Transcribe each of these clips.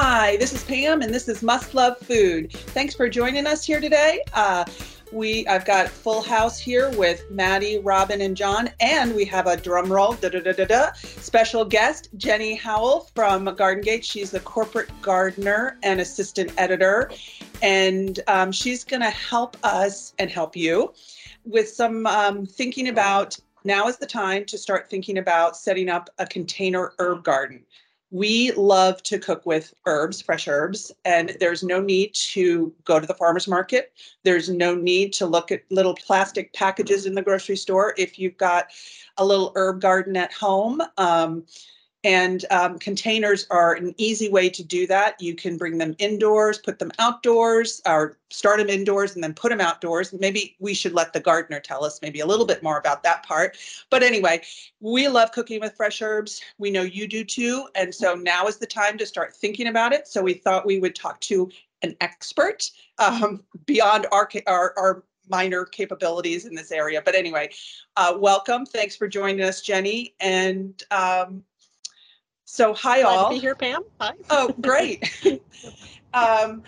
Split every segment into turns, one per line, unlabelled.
Hi, this is Pam, and this is Must Love Food. Thanks for joining us here today. Uh, we I've got full house here with Maddie, Robin, and John, and we have a drum roll, da da da da da, special guest Jenny Howell from Garden Gate. She's the corporate gardener and assistant editor, and um, she's going to help us and help you with some um, thinking about. Now is the time to start thinking about setting up a container herb garden we love to cook with herbs, fresh herbs, and there's no need to go to the farmer's market. There's no need to look at little plastic packages in the grocery store. If you've got a little herb garden at home, um, and um, containers are an easy way to do that. You can bring them indoors, put them outdoors, or start them indoors and then put them outdoors. Maybe we should let the gardener tell us maybe a little bit more about that part. But anyway, we love cooking with fresh herbs. We know you do too. And so now is the time to start thinking about it. So we thought we would talk to an expert um, beyond our, our, our minor capabilities in this area. But anyway, uh, welcome. Thanks for joining us, Jenny. And um, so hi
Glad
all.
To be here, Pam. Hi.
Oh, great. um,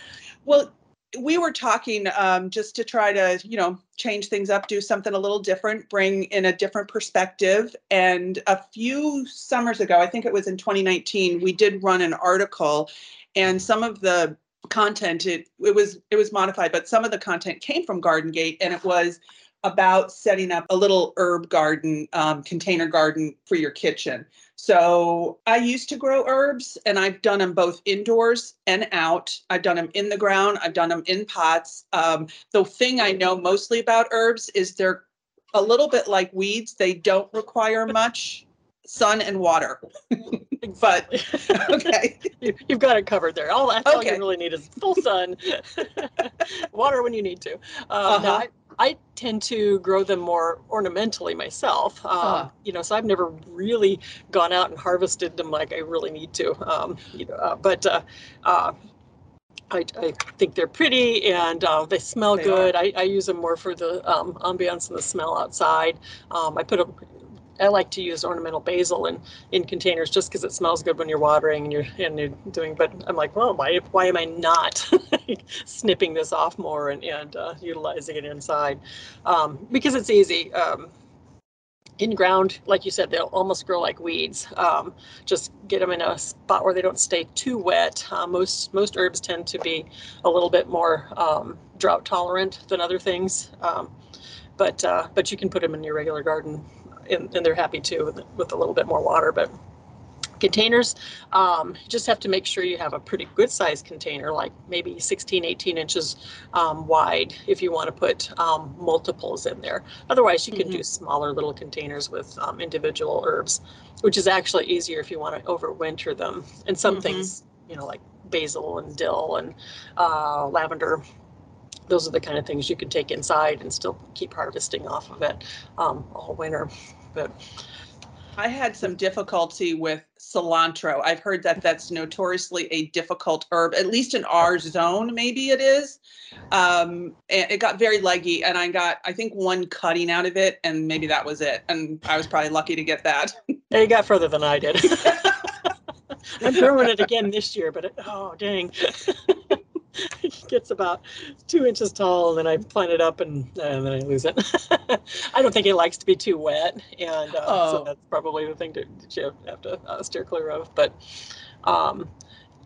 well, we were talking um, just to try to, you know, change things up, do something a little different, bring in a different perspective. And a few summers ago, I think it was in 2019, we did run an article, and some of the content it it was it was modified, but some of the content came from Garden Gate, and it was about setting up a little herb garden, um, container garden for your kitchen. So I used to grow herbs and I've done them both indoors and out. I've done them in the ground, I've done them in pots. Um, the thing I know mostly about herbs is they're a little bit like weeds, they don't require much sun and water. but okay,
you, have got it covered there. All that's okay. all you really need is full sun, water when you need to. Um, uh-huh. I, I, tend to grow them more ornamentally myself. Um, uh-huh. You know, so I've never really gone out and harvested them like I really need to. Um, you know, uh, but uh, uh, I, I, think they're pretty and uh, they smell they good. I, I, use them more for the um, ambiance and the smell outside. Um, I put them I like to use ornamental basil in, in containers just because it smells good when you're watering and you're and you're doing. But I'm like, well, why why am I not snipping this off more and and uh, utilizing it inside? Um, because it's easy. Um, in ground, like you said, they'll almost grow like weeds. Um, just get them in a spot where they don't stay too wet. Uh, most most herbs tend to be a little bit more um, drought tolerant than other things, um, but uh, but you can put them in your regular garden and, and they're happy too with, with, a little bit more water. But containers, um, you just have to make sure you have a pretty good sized container, like maybe 16, 18 inches um, wide if you want to put um, multiples in there. Otherwise, you can mm-hmm. do smaller little containers with um, individual herbs, which is actually easier if you want to overwinter them. And some mm-hmm. things, you know, like basil and dill and uh, lavender those are the kind of things you could take inside and still keep harvesting off of it um, all winter. But
I had some difficulty with cilantro. I've heard that that's notoriously a difficult herb, at least in our zone, maybe it is. Um, it got very leggy, and I got, I think, one cutting out of it, and maybe that was it. And I was probably lucky to get that.
Yeah, you got further than I did. I'm growing it again this year, but it, oh, dang. it gets about two inches tall, and then I plant it up, and, and then I lose it. I don't think it likes to be too wet, and uh, oh. so that's probably the thing to, that you have to uh, steer clear of. But um,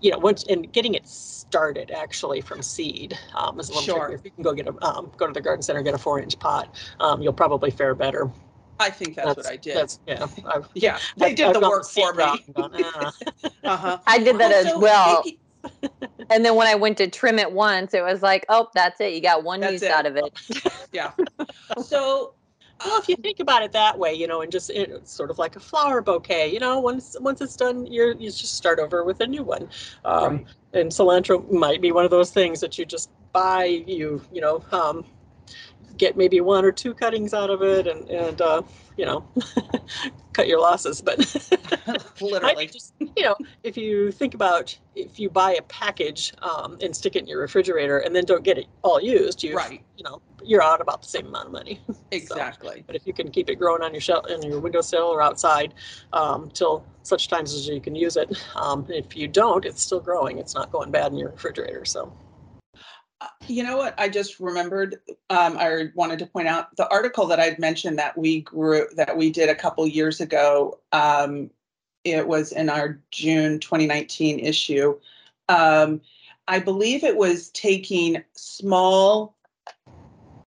you know, once and getting it started actually from seed um, is a little sure. If you can go get a um, go to the garden center, get a four-inch pot, um, you'll probably fare better.
I think that's, that's, what I did. That's
yeah.
I've, yeah, they did I've the work for me.
Gone, uh. uh-huh. I did that well, as well. Maybe, and then when I went to trim it once, it was like, oh, that's it. You got one that's use it. out of it.
yeah. So
well, if you think about it that way, you know, and just it's sort of like a flower bouquet, you know, once once it's done, you're you just start over with a new one. Um, right. And cilantro might be one of those things that you just buy, you you know, um, get maybe one or two cuttings out of it and, and uh, you know, cut your losses. But
literally,
just, you know, if you think about if you buy a package um, and stick it in your refrigerator and then don't get it all used, you right. you know, you're out about the same amount of money.
Exactly.
so, but if you can keep it growing on your shelf, in your windowsill or outside um, till such times as you can use it, um, if you don't, it's still growing. It's not going bad in your refrigerator. So.
You know what? I just remembered. Um, I wanted to point out the article that I'd mentioned that we grew that we did a couple years ago. Um, it was in our June 2019 issue. Um, I believe it was taking small,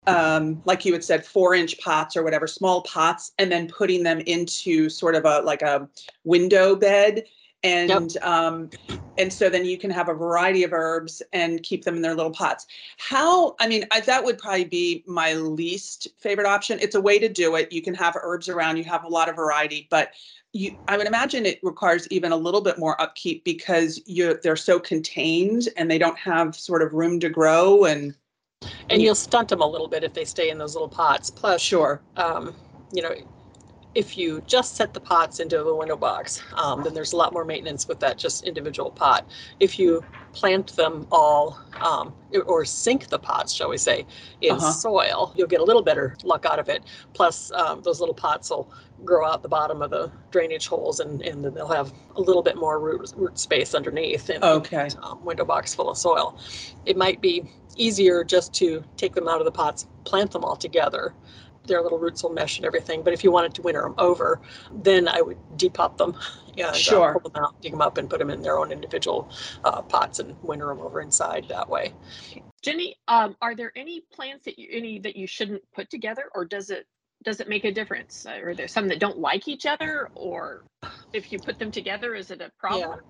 um, like you had said, four inch pots or whatever, small pots, and then putting them into sort of a like a window bed and yep. um, and so then you can have a variety of herbs and keep them in their little pots. How? I mean, I, that would probably be my least favorite option. It's a way to do it. You can have herbs around. You have a lot of variety, but you, I would imagine it requires even a little bit more upkeep because you they're so contained and they don't have sort of room to grow and.
And you'll stunt them a little bit if they stay in those little pots. Plus,
sure.
Um, you know, if you just set the pots into the window box, um, then there's a lot more maintenance with that just individual pot. If you plant them all um, or sink the pots, shall we say, in uh-huh. soil, you'll get a little better luck out of it. Plus, um, those little pots will grow out the bottom of the drainage holes and, and then they'll have a little bit more root, root space underneath in
okay.
um, window box full of soil. It might be easier just to take them out of the pots, plant them all together their little roots will mesh and everything. But if you wanted to winter them over, then I would depup them and uh,
sure.
uh, pull them out, dig them up, and put them in their own individual uh, pots and winter them over inside that way.
Jenny, um, are there any plants that you any that you shouldn't put together, or does it does it make a difference? Or are there some that don't like each other, or if you put them together, is it a problem?
Yeah.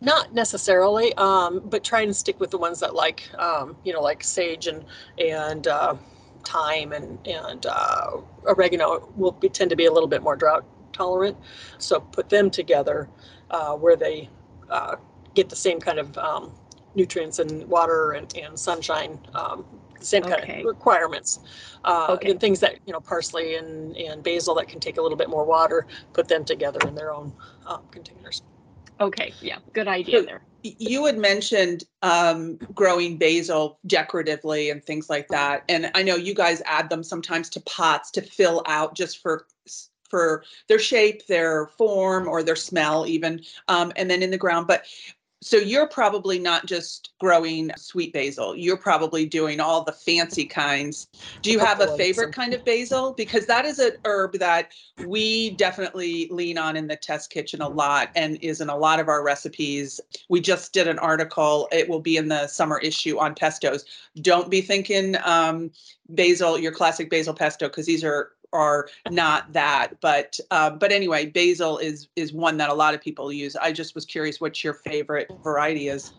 Not necessarily, um, but try and stick with the ones that like, um, you know, like sage and and uh, thyme and and uh, oregano will be, tend to be a little bit more drought tolerant. So put them together uh, where they uh, get the same kind of um, nutrients and water and, and sunshine, um, same kind okay. of requirements. Uh, okay. And things that you know, parsley and and basil that can take a little bit more water. Put them together in their own um, containers.
Okay, yeah, good idea so, there.
you had mentioned um, growing basil decoratively and things like that and i know you guys add them sometimes to pots to fill out just for for their shape their form or their smell even um, and then in the ground but so you're probably not just growing sweet basil. You're probably doing all the fancy kinds. Do you have a favorite kind of basil? Because that is an herb that we definitely lean on in the test kitchen a lot and is in a lot of our recipes. We just did an article. It will be in the summer issue on pestos. Don't be thinking um, basil, your classic basil pesto, because these are are not that but uh, but anyway basil is is one that a lot of people use i just was curious what your favorite variety is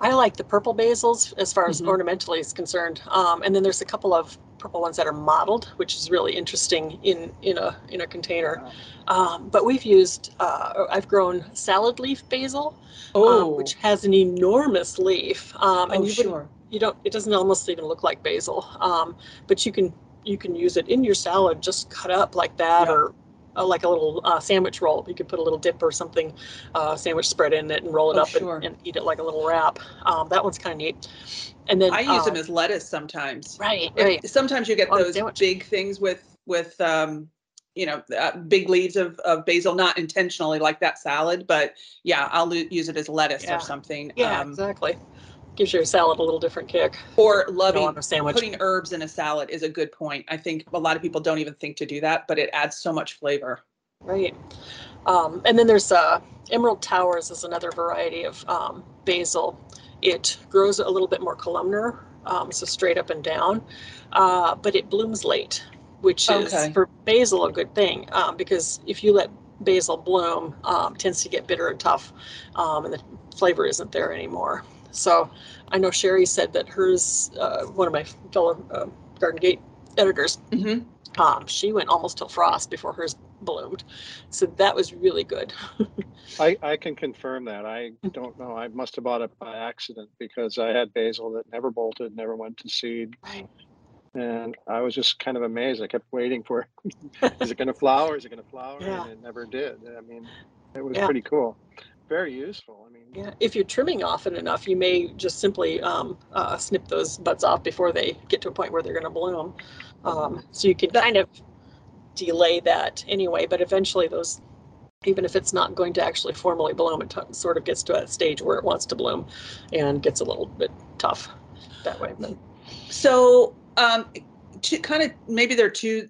i like the purple basils as far as mm-hmm. ornamentally is concerned um, and then there's a couple of purple ones that are mottled which is really interesting in in a in a container um, but we've used uh, i've grown salad leaf basil um, oh. Um, which has an enormous leaf
um, and oh, you sure.
you don't it doesn't almost even look like basil um, but you can you can use it in your salad, just cut up like that, or uh, like a little uh, sandwich roll. You could put a little dip or something, uh, sandwich spread in it, and roll it oh, up sure. and, and, eat it like a little wrap. Um, that one's kind of neat. And then
I use them um, as lettuce sometimes.
Right, right.
Sometimes you get those big things with with um, you know uh, big leaves of, of basil, not intentionally like that salad, but yeah, I'll use it as lettuce yeah. or something.
Yeah, um, exactly gives your salad a little different kick.
Or loving sandwich. putting herbs in a salad is a good point. I think a lot of people don't even think to do that, but it adds so much flavor.
Right. Um, and then there's uh, Emerald Towers is another variety of um, basil. It grows a little bit more columnar, um, so straight up and down, uh, but it blooms late, which is okay. for basil a good thing um, because if you let basil bloom, um, tends to get bitter and tough, um, and the flavor isn't there anymore. So I know Sherry said that hers, uh, one of my fellow uh, Garden Gate editors, mm-hmm. um, she went almost till frost before hers bloomed. So that was really good.
I, I can confirm that. I don't know. I must have bought it by accident because I had basil that never bolted, never went to seed.
Right.
and I was just kind of amazed. I kept waiting for, is it going to flower? Is it going to flower? Yeah. And it never did. I mean, it was yeah. pretty cool. Very useful. I mean,
yeah. If you're trimming often enough, you may just simply um, uh, snip those buds off before they get to a point where they're going to bloom. Um, so you can kind of delay that anyway. But eventually, those even if it's not going to actually formally bloom, it t- sort of gets to a stage where it wants to bloom and gets a little bit tough that way. But.
So, um, to kind of maybe there are two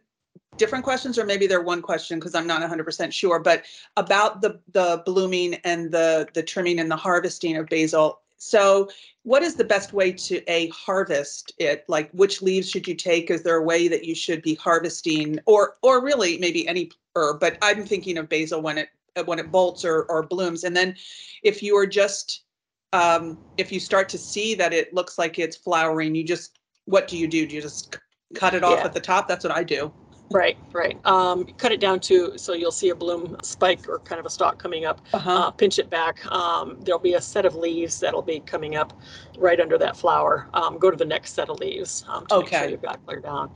different questions, or maybe they're one question because I'm not 100% sure. But about the the blooming and the the trimming and the harvesting of basil. So, what is the best way to a harvest it? Like, which leaves should you take? Is there a way that you should be harvesting, or or really maybe any herb? But I'm thinking of basil when it when it bolts or or blooms. And then, if you are just um, if you start to see that it looks like it's flowering, you just what do you do? Do you just cut it off yeah. at the top? That's what I do.
Right, right. Um, cut it down to so you'll see a bloom spike or kind of a stalk coming up. Uh-huh. Uh, pinch it back. Um, there'll be a set of leaves that'll be coming up right under that flower. Um, go to the next set of leaves um, to okay. make sure you've got clear down,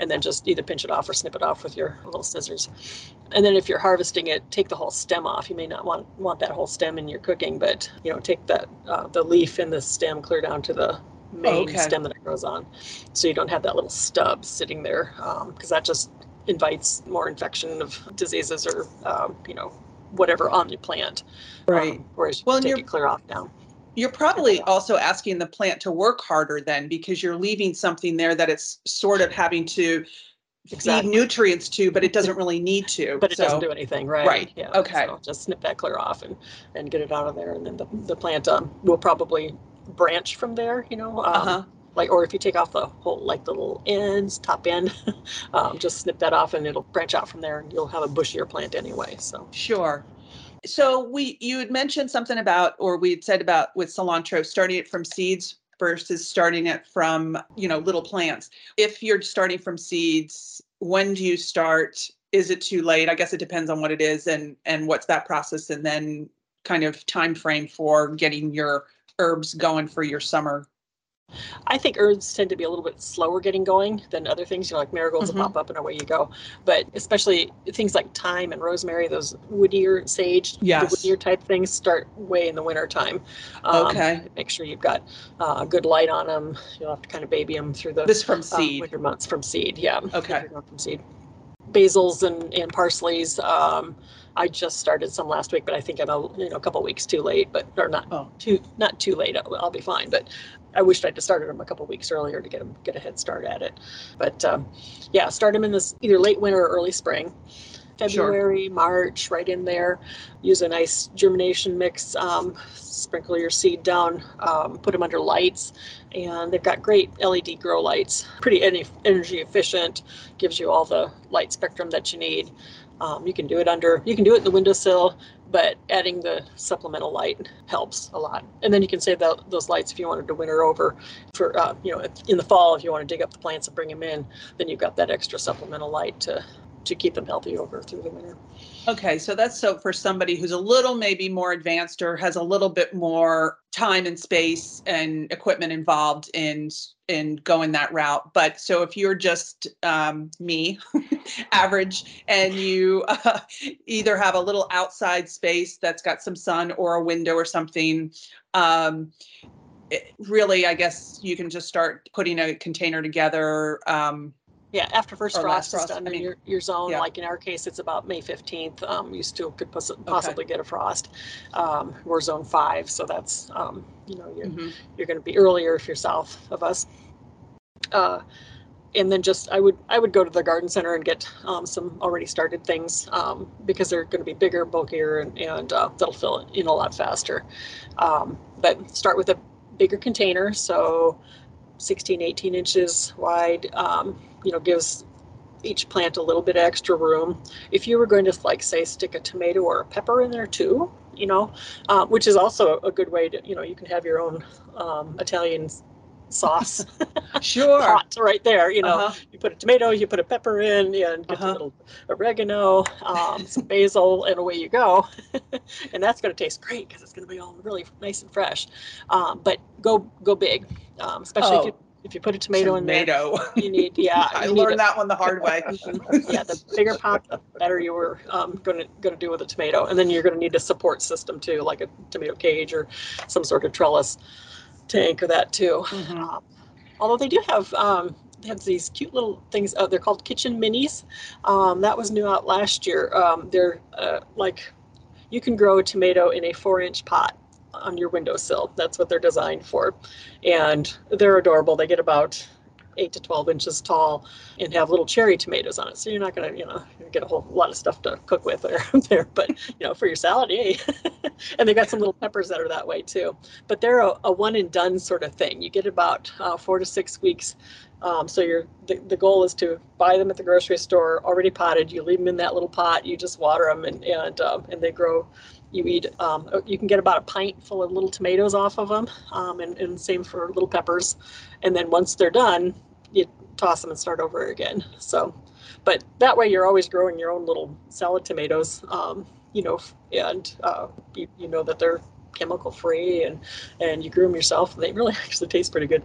and then just either pinch it off or snip it off with your little scissors. And then if you're harvesting it, take the whole stem off. You may not want want that whole stem in your cooking, but you know take that uh, the leaf and the stem clear down to the main okay. stem that it grows on. So you don't have that little stub sitting there because um, that just invites more infection of diseases or, um, you know, whatever on the plant.
Right. Um,
whereas well, take it clear off now.
You're probably also asking the plant to work harder then because you're leaving something there that it's sort of having to exactly. feed nutrients to, but it doesn't really need to.
But it so, doesn't do anything, right?
Right. Yeah. Okay. So
just snip that clear off and, and get it out of there. And then the, the plant um, will probably branch from there, you know. Um, uh-huh. Like, or if you take off the whole, like the little ends, top end, um, just snip that off and it'll branch out from there and you'll have a bushier plant anyway. So,
sure. So, we, you had mentioned something about, or we had said about with cilantro, starting it from seeds versus starting it from, you know, little plants. If you're starting from seeds, when do you start? Is it too late? I guess it depends on what it is and and what's that process and then kind of time frame for getting your herbs going for your summer?
I think herbs tend to be a little bit slower getting going than other things. You know, like marigolds mm-hmm. will pop up and away you go. But especially things like thyme and rosemary, those woodier sage, yes. the woodier type things start way in the winter time.
Um, okay.
Make sure you've got uh, good light on them. You'll have to kind of baby them through the
this from uh, seed
winter months from seed. Yeah.
Okay.
From seed. Basils and and parsleys. Um, I just started some last week, but I think I'm a you know a couple weeks too late, but or not oh. too not too late. I'll, I'll, be fine. But I wished I'd have started them a couple weeks earlier to get them get a head start at it. But um, yeah, start them in this either late winter or early spring. February, sure. March, right in there. Use a nice germination mix. Um, sprinkle your seed down. Um, put them under lights, and they've got great LED grow lights. Pretty energy efficient. Gives you all the light spectrum that you need. Um, you can do it under, you can do it in the windowsill, but adding the supplemental light helps a lot. And then you can save those lights if you wanted to winter over for, uh, you know, in the fall, if you want to dig up the plants and bring them in, then you've got that extra supplemental light to, to keep them healthy over through the winter.
Okay, so that's so for somebody who's a little maybe more advanced or has a little bit more time and space and equipment involved in in going that route. But so if you're just um, me, average, and you uh, either have a little outside space that's got some sun or a window or something, um, it, really, I guess you can just start putting a container together. Um,
yeah, after first frost is done I mean, in your, your zone, yeah. like in our case, it's about May 15th. Um, you still could poss- possibly get a frost. Um, we're zone five, so that's, um, you know, you're, mm-hmm. you're going to be earlier if you're south of us. Uh, and then just I would I would go to the garden center and get um, some already started things um, because they're going to be bigger, bulkier, and, and uh, that'll fill in a lot faster. Um, but start with a bigger container, so 16, 18 inches wide. Um, you know, gives each plant a little bit extra room. If you were going to, like, say, stick a tomato or a pepper in there too, you know, uh, which is also a good way to, you know, you can have your own um, Italian sauce.
sure.
Pot right there. You know, uh-huh. you put a tomato, you put a pepper in, and get uh-huh. a little oregano, um, some basil, and away you go. and that's going to taste great because it's going to be all really nice and fresh. Um, but go go big, um, especially oh. if you if you put a tomato,
tomato.
in there, you need yeah.
I learned a, that one the hard way.
yeah, the bigger pot, the better you were um, going to going to do with a tomato, and then you're going to need a support system too, like a tomato cage or some sort of trellis to anchor that too. Mm-hmm. Um, although they do have um, they have these cute little things they're called kitchen minis. Um, that was new out last year. Um, they're uh, like you can grow a tomato in a four inch pot on your windowsill. That's what they're designed for. And they're adorable. They get about eight to 12 inches tall and have little cherry tomatoes on it. So you're not going to, you know, get a whole lot of stuff to cook with there, but, you know, for your salad, yay. and they got some little peppers that are that way too. But they're a, a one and done sort of thing. You get about uh, four to six weeks. Um, so you're, the, the goal is to buy them at the grocery store already potted. You leave them in that little pot. You just water them and, and, um, and they grow you eat um, you can get about a pint full of little tomatoes off of them um, and, and same for little peppers. And then once they're done you toss them and start over again. So but that way you're always growing your own little salad tomatoes um, you know and uh, you, you know that they're chemical free and and you grew them yourself and they really actually taste pretty good.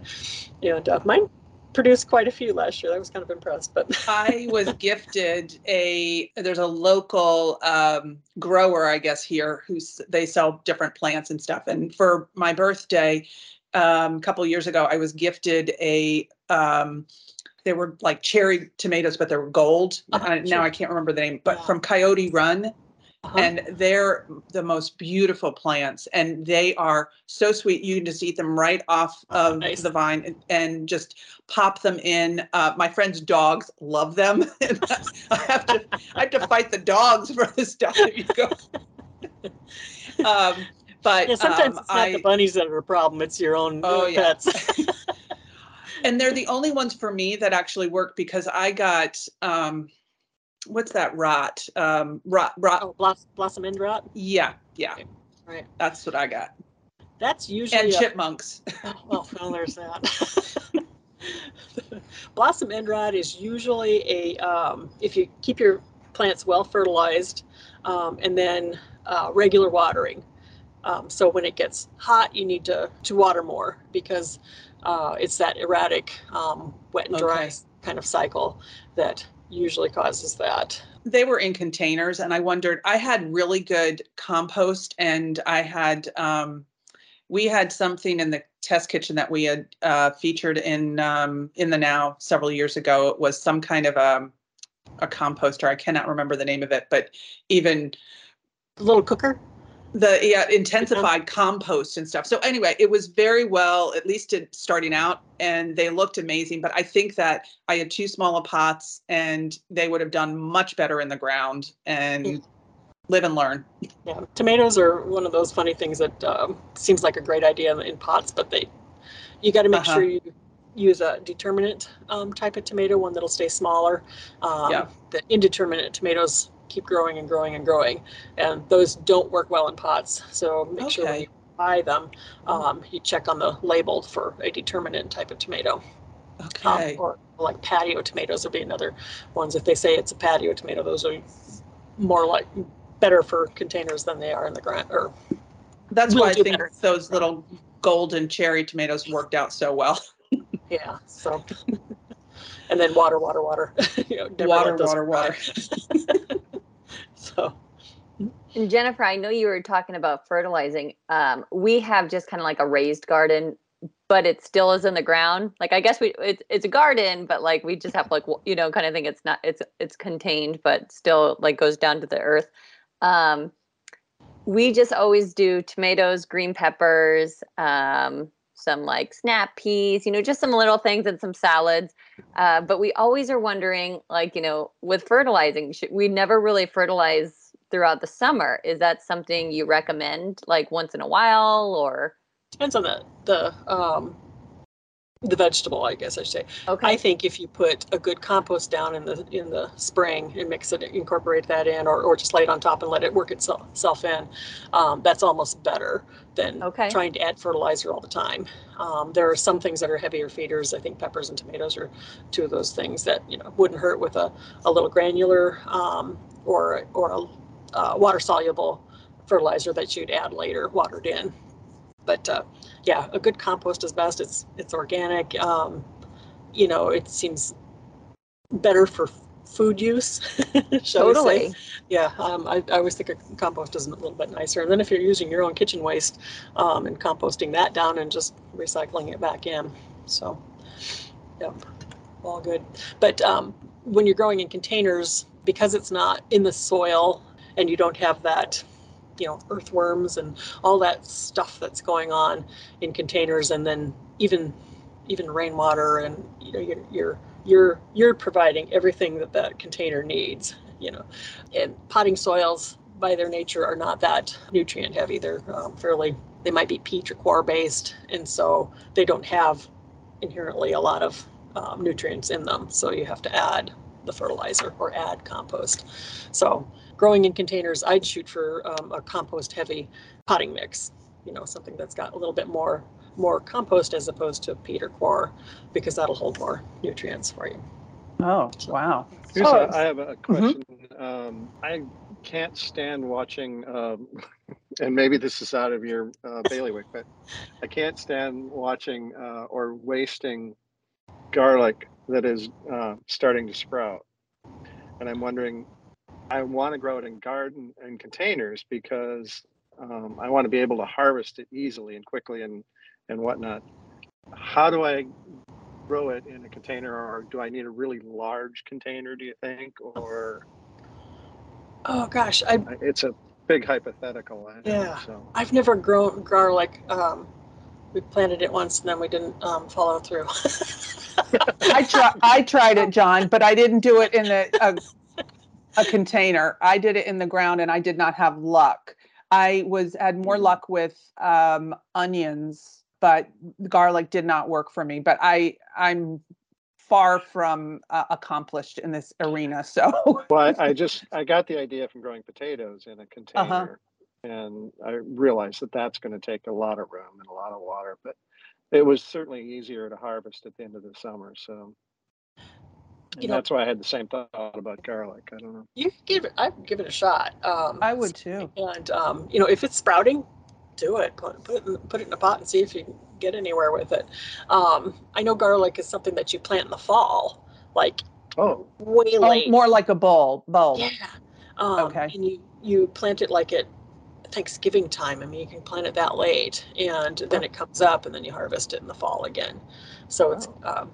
And uh, mine produced quite a few last year. I was kind of impressed, but
I was gifted a there's a local um, grower, I guess here, who's they sell different plants and stuff. And for my birthday, um, a couple years ago, I was gifted a um, they were like cherry tomatoes, but they were gold. Uh, now I can't remember the name, but yeah. from Coyote Run. Uh-huh. And they're the most beautiful plants, and they are so sweet. You can just eat them right off oh, of nice. the vine and, and, just pop them in. Uh, my friend's dogs love them. I have to, I have to fight the dogs for this stuff. You go.
um, but yeah, sometimes um, it's not I, the bunnies that are a problem; it's your own oh, pets.
Yeah. and they're the only ones for me that actually work because I got. Um, what's that rot? Um, rot, rot.
Oh, blossom, blossom end rot.
Yeah, yeah. Okay.
Right.
That's what I got.
That's usually
and a, chipmunks.
Oh, well, well, there's that. blossom end rot is usually a um, if you keep your plants well fertilized um, and then uh, regular watering. Um, so when it gets hot, you need to to water more because uh, it's that erratic um, wet and dry okay. kind of cycle that usually causes that.
They were in containers, and I wondered. I had really good compost, and I had um, we had something in the test kitchen that we had uh, featured in um, in the now several years ago. It was some kind of a um, a composter. I cannot remember the name of it, but even
a little cooker
the yeah intensified compost and stuff so anyway it was very well at least starting out and they looked amazing but i think that i had too small of pots and they would have done much better in the ground and mm. live and learn
yeah tomatoes are one of those funny things that um, seems like a great idea in pots but they you got to make uh-huh. sure you use a determinate um, type of tomato one that'll stay smaller um, yeah. the indeterminate tomatoes keep growing and growing and growing. And those don't work well in pots. So make okay. sure when you buy them, um, you check on the label for a determinate type of tomato.
Okay.
Um, or like patio tomatoes would be another ones. If they say it's a patio tomato, those are more like better for containers than they are in the ground. Or
that's why I think better. those little golden cherry tomatoes worked out so well.
yeah. So. and then water, water, water.
you know, water, water, water.
So.
And Jennifer, I know you were talking about fertilizing. Um, we have just kind of like a raised garden, but it still is in the ground. Like I guess we it's it's a garden, but like we just have like you know kind of thing. It's not it's it's contained, but still like goes down to the earth. Um, we just always do tomatoes, green peppers, um, some like snap peas, you know, just some little things and some salads. Uh, but we always are wondering, like, you know, with fertilizing, should, we never really fertilize throughout the summer. Is that something you recommend, like once in a while, or?
Depends on the the um, the vegetable, I guess I should say. Okay. I think if you put a good compost down in the in the spring and mix it, incorporate that in, or, or just lay it on top and let it work itself, itself in, um, that's almost better than okay. trying to add fertilizer all the time. Um, there are some things that are heavier feeders. I think peppers and tomatoes are two of those things that you know wouldn't hurt with a, a little granular um, or or a uh, water soluble fertilizer that you'd add later, watered in. But uh, yeah, a good compost is best. It's it's organic. Um, you know, it seems better for food use.
totally.
Yeah, um, I, I always think a compost is a little bit nicer. And then if you're using your own kitchen waste um, and composting that down and just recycling it back in, so yeah, all good. But um, when you're growing in containers, because it's not in the soil and you don't have that you know earthworms and all that stuff that's going on in containers and then even even rainwater and you know you're, you're you're you're providing everything that that container needs you know. And potting soils by their nature are not that nutrient heavy. They're um, fairly they might be peat or coir based and so they don't have inherently a lot of um, nutrients in them. So you have to add the fertilizer or add compost. So growing in containers i'd shoot for um, a compost heavy potting mix you know something that's got a little bit more more compost as opposed to peat or coir because that'll hold more nutrients for you.
Oh, wow.
Here's oh, a, I have a mm-hmm. question. Mm-hmm. Um, I can't stand watching, um, and maybe this is out of your uh, bailiwick, but I can't stand watching uh, or wasting garlic that is uh, starting to sprout. And I'm wondering, I want to grow it in garden and containers because um, I want to be able to harvest it easily and quickly and and whatnot. How do I grow it in a container, or do I need a really large container? Do you think, or?
Oh gosh, I.
It's a big hypothetical.
yeah. So. I've never grown garlic. Um, we planted it once and then we didn't um, follow through.
I tried. I tried it, John, but I didn't do it in a, a a container. I did it in the ground, and I did not have luck. I was had more mm. luck with um, onions but garlic did not work for me. But I I'm far from uh, accomplished in this arena. So
well, I, I, just I got the idea from growing potatoes in a uh-huh. container, uh-huh. and I realized that that's going to take a lot of room and a lot of water. But it was certainly easier to harvest at the end of the summer. So. And know, that's why I had the same thought about garlic. I don't know.
You give it. I'd give it a shot.
Um, I would too.
And um, you know, if it's sprouting, do it. Put, put, it, put it in a pot and see if you can get anywhere with it. Um, I know garlic is something that you plant in the fall, like
oh
way late.
Oh, more like a bulb. Bulb.
Yeah. Um, okay. And you you plant it like at Thanksgiving time. I mean, you can plant it that late, and then it comes up, and then you harvest it in the fall again. So it's um,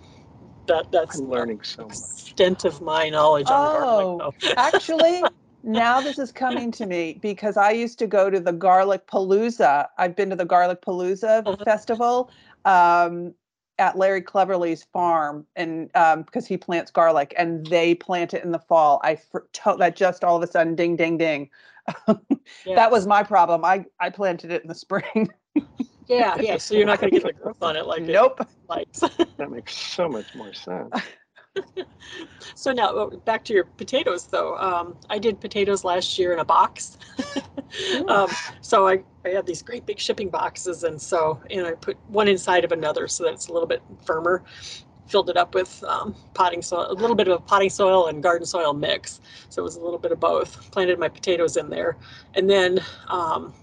that that's
I'm learning so
much. Extent of my knowledge
oh,
garlic.
actually, now this is coming to me because I used to go to the Garlic Palooza. I've been to the Garlic Palooza uh-huh. festival um, at Larry Cleverly's farm, and um, because he plants garlic, and they plant it in the fall. I to- that just all of a sudden, ding, ding, ding. yeah. That was my problem. I I planted it in the spring.
yeah, yeah. So you're not going to get the growth on it like
nope.
It
that makes so much more sense.
so now back to your potatoes though. Um, I did potatoes last year in a box. um, so I, I had these great big shipping boxes and so and I put one inside of another so that it's a little bit firmer. Filled it up with um, potting soil, a little bit of potting soil and garden soil mix. So it was a little bit of both. Planted my potatoes in there, and then um,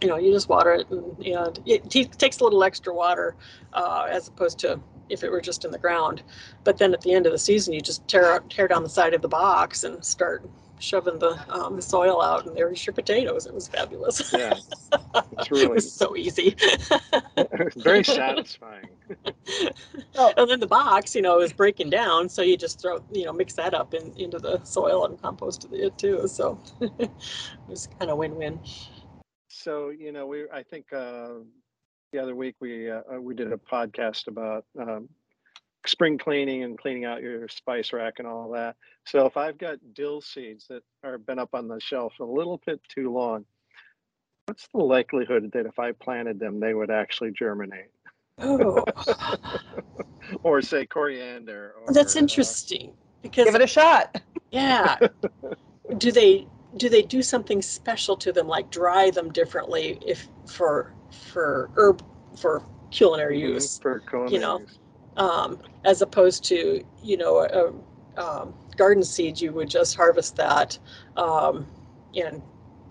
you know you just water it and, and it t- takes a little extra water uh, as opposed to if it were just in the ground. But then at the end of the season, you just tear tear down the side of the box and start shoving the um, the soil out, and there's your potatoes. It was fabulous.
Yeah, it's really it
was so easy.
very satisfying.
oh. And then the box, you know, is breaking down, so you just throw, you know, mix that up in, into the soil and compost it too. So it was kind of win-win.
So you know, we I think uh, the other week we uh, uh, we did a podcast about um, spring cleaning and cleaning out your spice rack and all that. So if I've got dill seeds that are been up on the shelf a little bit too long, what's the likelihood that if I planted them, they would actually germinate?
Oh.
or say coriander.
Or, That's uh, interesting because
give it a shot.
Yeah. do they do they do something special to them, like dry them differently if for for herb for culinary mm-hmm, use,
for culinary
you know, um, as opposed to you know a, a um, garden seed, you would just harvest that um, and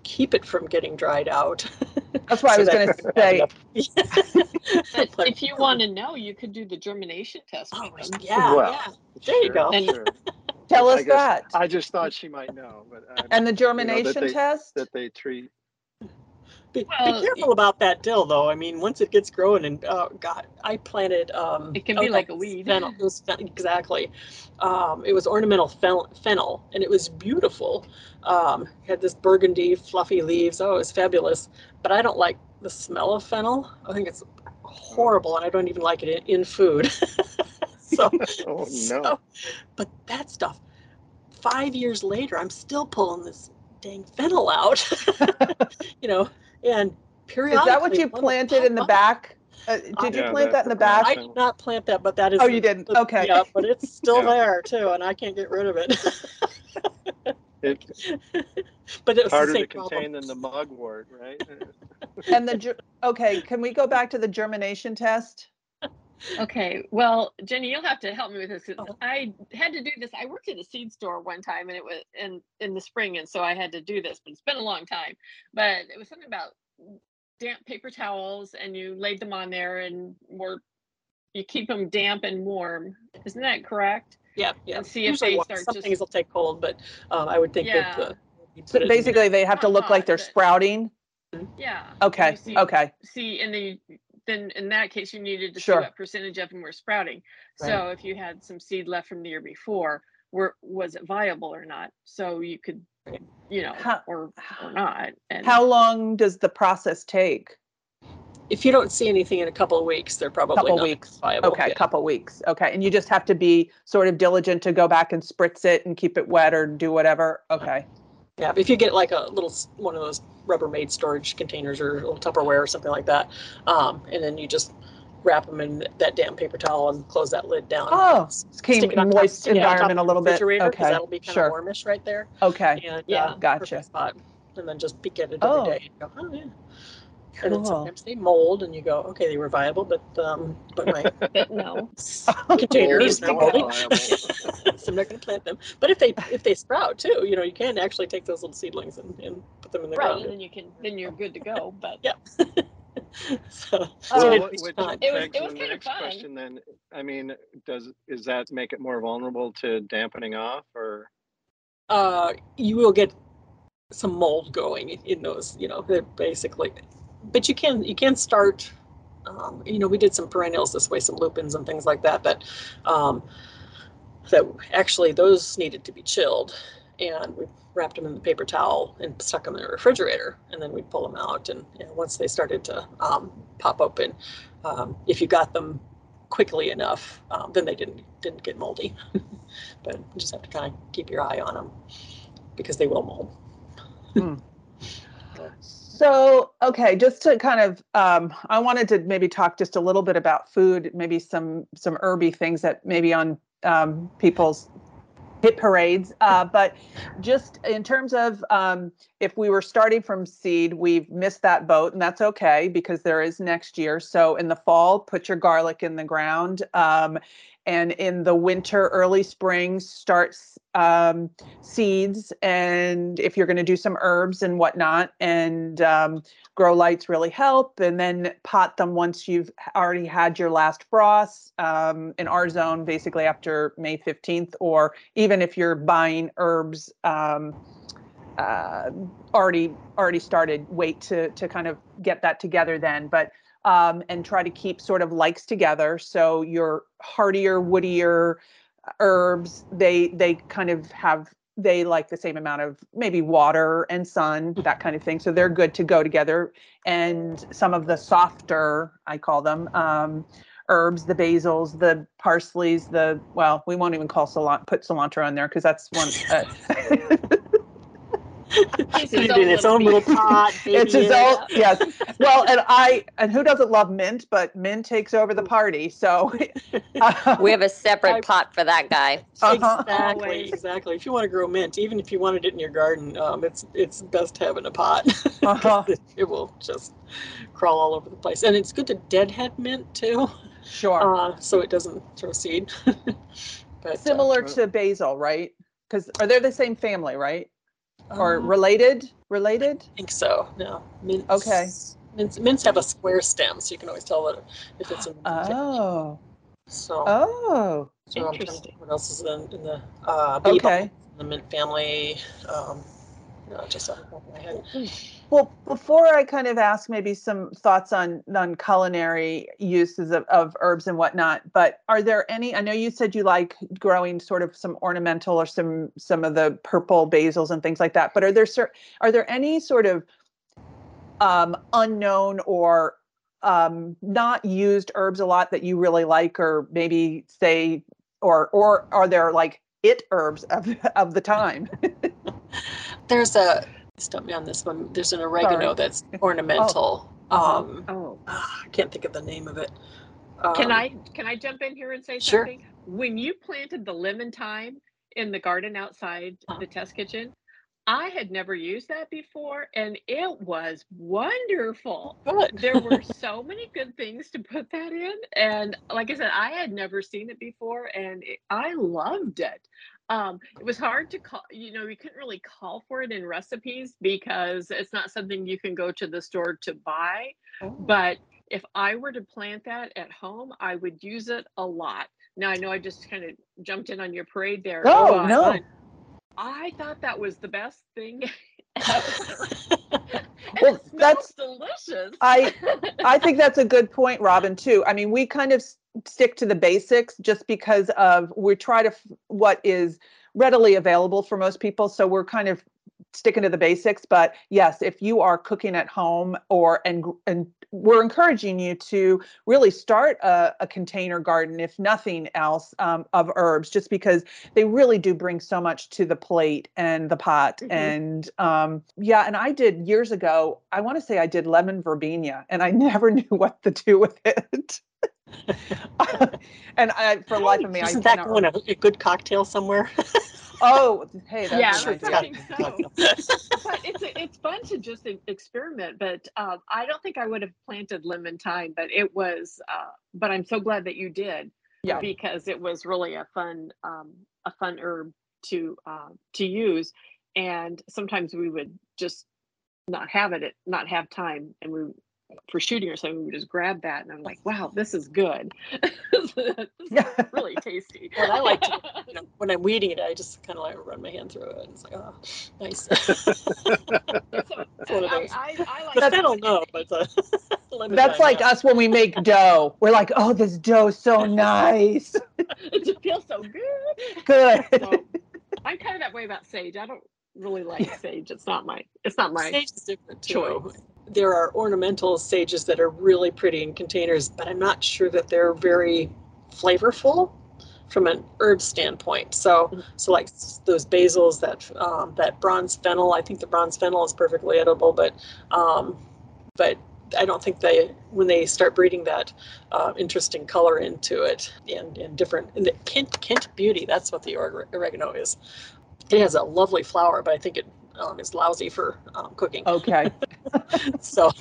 keep it from getting dried out.
That's why I was going to say.
But if you want to know, you could do the germination test.
Oh,
with
yeah,
Well,
yeah. There you go.
Sure.
Tell
I
us
guess
that.
I just thought she might know, but I,
And the germination
they-
test?
that they treat.
Be,
Well,
be careful about that dill, though. I mean, once it gets growing, and oh god, I planted. Um,
It can
oh,
be
no,
like a weed.
Fennel. It was fen- exactly. Um, it was ornamental fen- fennel, and it was beautiful. Um, had this burgundy, fluffy leaves. Oh, it was fabulous. But I don't like the smell of fennel. I think it's horrible, and I don't even like it in, in food. so,
Oh no!
so- but that stuff. Five years later, I'm still pulling this dang fennel out. you know, and
period.
Is
that what you planted in the
up.
back? Uh, did you
Yeah,
plant that in the back?
I did not plant that, but that is.
Oh, you didn't? Okay.
Yeah, but it's still
Yeah.
there too, and I can't get rid of it.
It's
but it's the
harder
same
to
problem.
contain than the mugwort, right?
And the, okay, can we go back to the germination test?
Okay, well, Jenny, you'll have to help me with this.
Oh.
I had to do this. I worked at a seed store one time, and it was in in the spring, and so I had to do this. But it's been a long time. But it was something about damp paper towels, and you laid them on there, and were you keep them damp and warm. Isn't that correct?
Yeah, yeah.
And see if
Usually
they
wa-
start
some
just-
things will take cold, but um, I would think
Yeah.
that. Uh,
So
put it in-
basically, they have to look like they're sprouting?
Yeah.
Okay,
see-
okay.
see and then you, then in that case you needed to
Sure.
see what percentage of them were sprouting so if you had some seed left from the year before were was it viable or not so you could you know
How-
or or not and
How long does the process take?
if you don't see anything in a couple of weeks, they're probably
Couple
not
weeks.
viable.
Okay,
a
couple of weeks. Okay, and you just have to be sort of diligent to go back and spritz it and keep it wet or do whatever. Okay.
Yeah, if you get like a little one of those Rubbermaid storage containers or a little Tupperware or something like that, um, and then you just wrap them in that damn paper towel and close that lid down.
Oh, keep
it on top-
moist
stick it on top
environment
of
a little bit. Okay,
that'll be kind
sure.
of warmish right there.
Okay.
And
Yeah.
uh,
Gotcha.
spot. And then just peek at it
Oh.
every day. And go, oh yeah. And then sometimes they mold, and you go, okay, they were viable, but um, but my
but no
container is
Mold
now
viable.
so I'm not going to plant them. But if they if they sprout too, you know, you can actually take those little seedlings and, and put them in the
right
ground.
and then you can then you're good to go but
Yeah. so,
Oh,
so
Well,
it
what- which.
It was- it was
the
kinda
next
fun.
question then. I mean, does is that make it more vulnerable to dampening off, or
uh, you will get some mold going in those. You know, they're basically, but you can you can start. Um, you know, we did some perennials this way, some lupins and things like that. That um, that actually those needed to be chilled, and we wrapped them in the paper towel and stuck them in the refrigerator, and then we'd pull them out. And you know, once they started to um, pop open, um, if you got them quickly enough, um, then they didn't didn't get moldy. but you just have to kind of keep your eye on them because they will mold.
So, okay, just to kind of, um, I wanted to maybe talk just a little bit about food, maybe some some herby things that maybe on um, people's hit parades. Uh, but just in terms of um, if we were starting from seed, we've missed that boat, and that's okay because there is next year. So in the fall, put your garlic in the ground. Um, and in the winter, early spring, start um, seeds. And if you're going to do some herbs and whatnot, and um, grow lights really help. And then pot them once you've already had your last frost um, in our zone, basically after May 15th, or even if you're buying herbs. Um, uh, already already started wait to to kind of get that together then but um, and try to keep sort of likes together. So your hardier woodier herbs they they kind of have they like the same amount of maybe water and sun that kind of thing. So they're good to go together. And some of the softer i call them um, herbs the basils the parsleys the well we won't even call cilantro put cilantro in there because that's one uh,
It's
Put
his own
in its
little
own little pot.
it's
baby
his own yes well and i and who doesn't love mint but mint takes over the party so
We have a separate
I-
pot for that guy.
Uh-huh.
Exactly,
Always.
exactly. If you want to grow mint, even if you wanted it in your garden, um, it's it's best to have in a pot.
Uh-huh.
it, it will just crawl all over the place, and it's good to deadhead mint too,
sure
uh, so it doesn't throw seed. but uh,
similar to basil right because are they the same family right or
um,
related related
I think so. No, mint.
Okay.
Mints, mints have a square stem, so you can always tell that if it's a
Oh.
So.
Oh.
So I'm trying to think what else is in, in the uh,
okay.
the mint family. Um, no, just off the top of my head.
Well, before I kind of ask maybe some thoughts on on culinary uses of, of herbs and whatnot, but are there any? I know you said you like growing sort of some ornamental or some some of the purple basils and things like that. But are there are there any sort of um, unknown or um, not used herbs a lot that you really like, or maybe say, or or are there like it herbs of of the time?
There's a stop me on this one. There's an oregano Sorry. that's ornamental. Oh. Um, oh, I can't think of the name of it.
Um, can I can I jump in here and say
sure.
something? When you planted the lemon thyme in the garden outside uh-huh. the test kitchen, I had never used that before and it was wonderful.
Good.
there were so many good things to put that in. And like I said, I had never seen it before and it, I loved it. Um, it was hard to call, you know, you couldn't really call for it in recipes because it's not something you can go to the store to buy. Oh. But if I were to plant that at home, I would use it a lot. Now I know I just kind of jumped in on your parade there.
Oh, no.
I thought that was the best thing ever.
well, that's
delicious.
I I think that's a good point, Robin. Too. I mean, we kind of stick to the basics just because of we try to what is readily available for most people. So we're kind of sticking to the basics. But yes, if you are cooking at home or and and we're encouraging you to really start a, a container garden, if nothing else, um, of herbs, just because they really do bring so much to the plate and the pot. Mm-hmm. And um, yeah, and I did years ago. I want to say I did lemon verbena, and I never knew what to do with it. and I, for life of me,
Isn't
I
that going a, a good cocktail somewhere?
Oh, hey, that's
yeah, I think so. but it's it's fun to just experiment. But um, I don't think I would have planted lemon thyme, but it was. Uh, but I'm so glad that you did.
Yeah.
Because it was really a fun um, a fun herb to uh, to use, and sometimes we would just not have it, not have time, and we for shooting or something, we just grab that and I'm like, wow, this is good. this is really tasty.
Well, I like to, you know, when I'm weeding it, I just kind of like run my hand through it. And it's like, oh, nice. so, I, I, I like the fennel, no, but uh,
that's like us when we make dough. We're like, oh, this dough so nice.
it just feels so good.
Good.
So, I'm kind of that way about sage. I don't really like sage. It's not my. It's not my.
Sage is different too. choice there are ornamental sages that are really pretty in containers, but I'm not sure that they're very flavorful from an herb standpoint. So, mm-hmm. so like those basils, that um, that bronze fennel. I think the bronze fennel is perfectly edible, but um, but I don't think they when they start breeding that uh, interesting color into it and, and different and the Kent Kent Beauty. That's what the oregano is. It has a lovely flower, but I think it um, is lousy for um, cooking.
Okay.
so,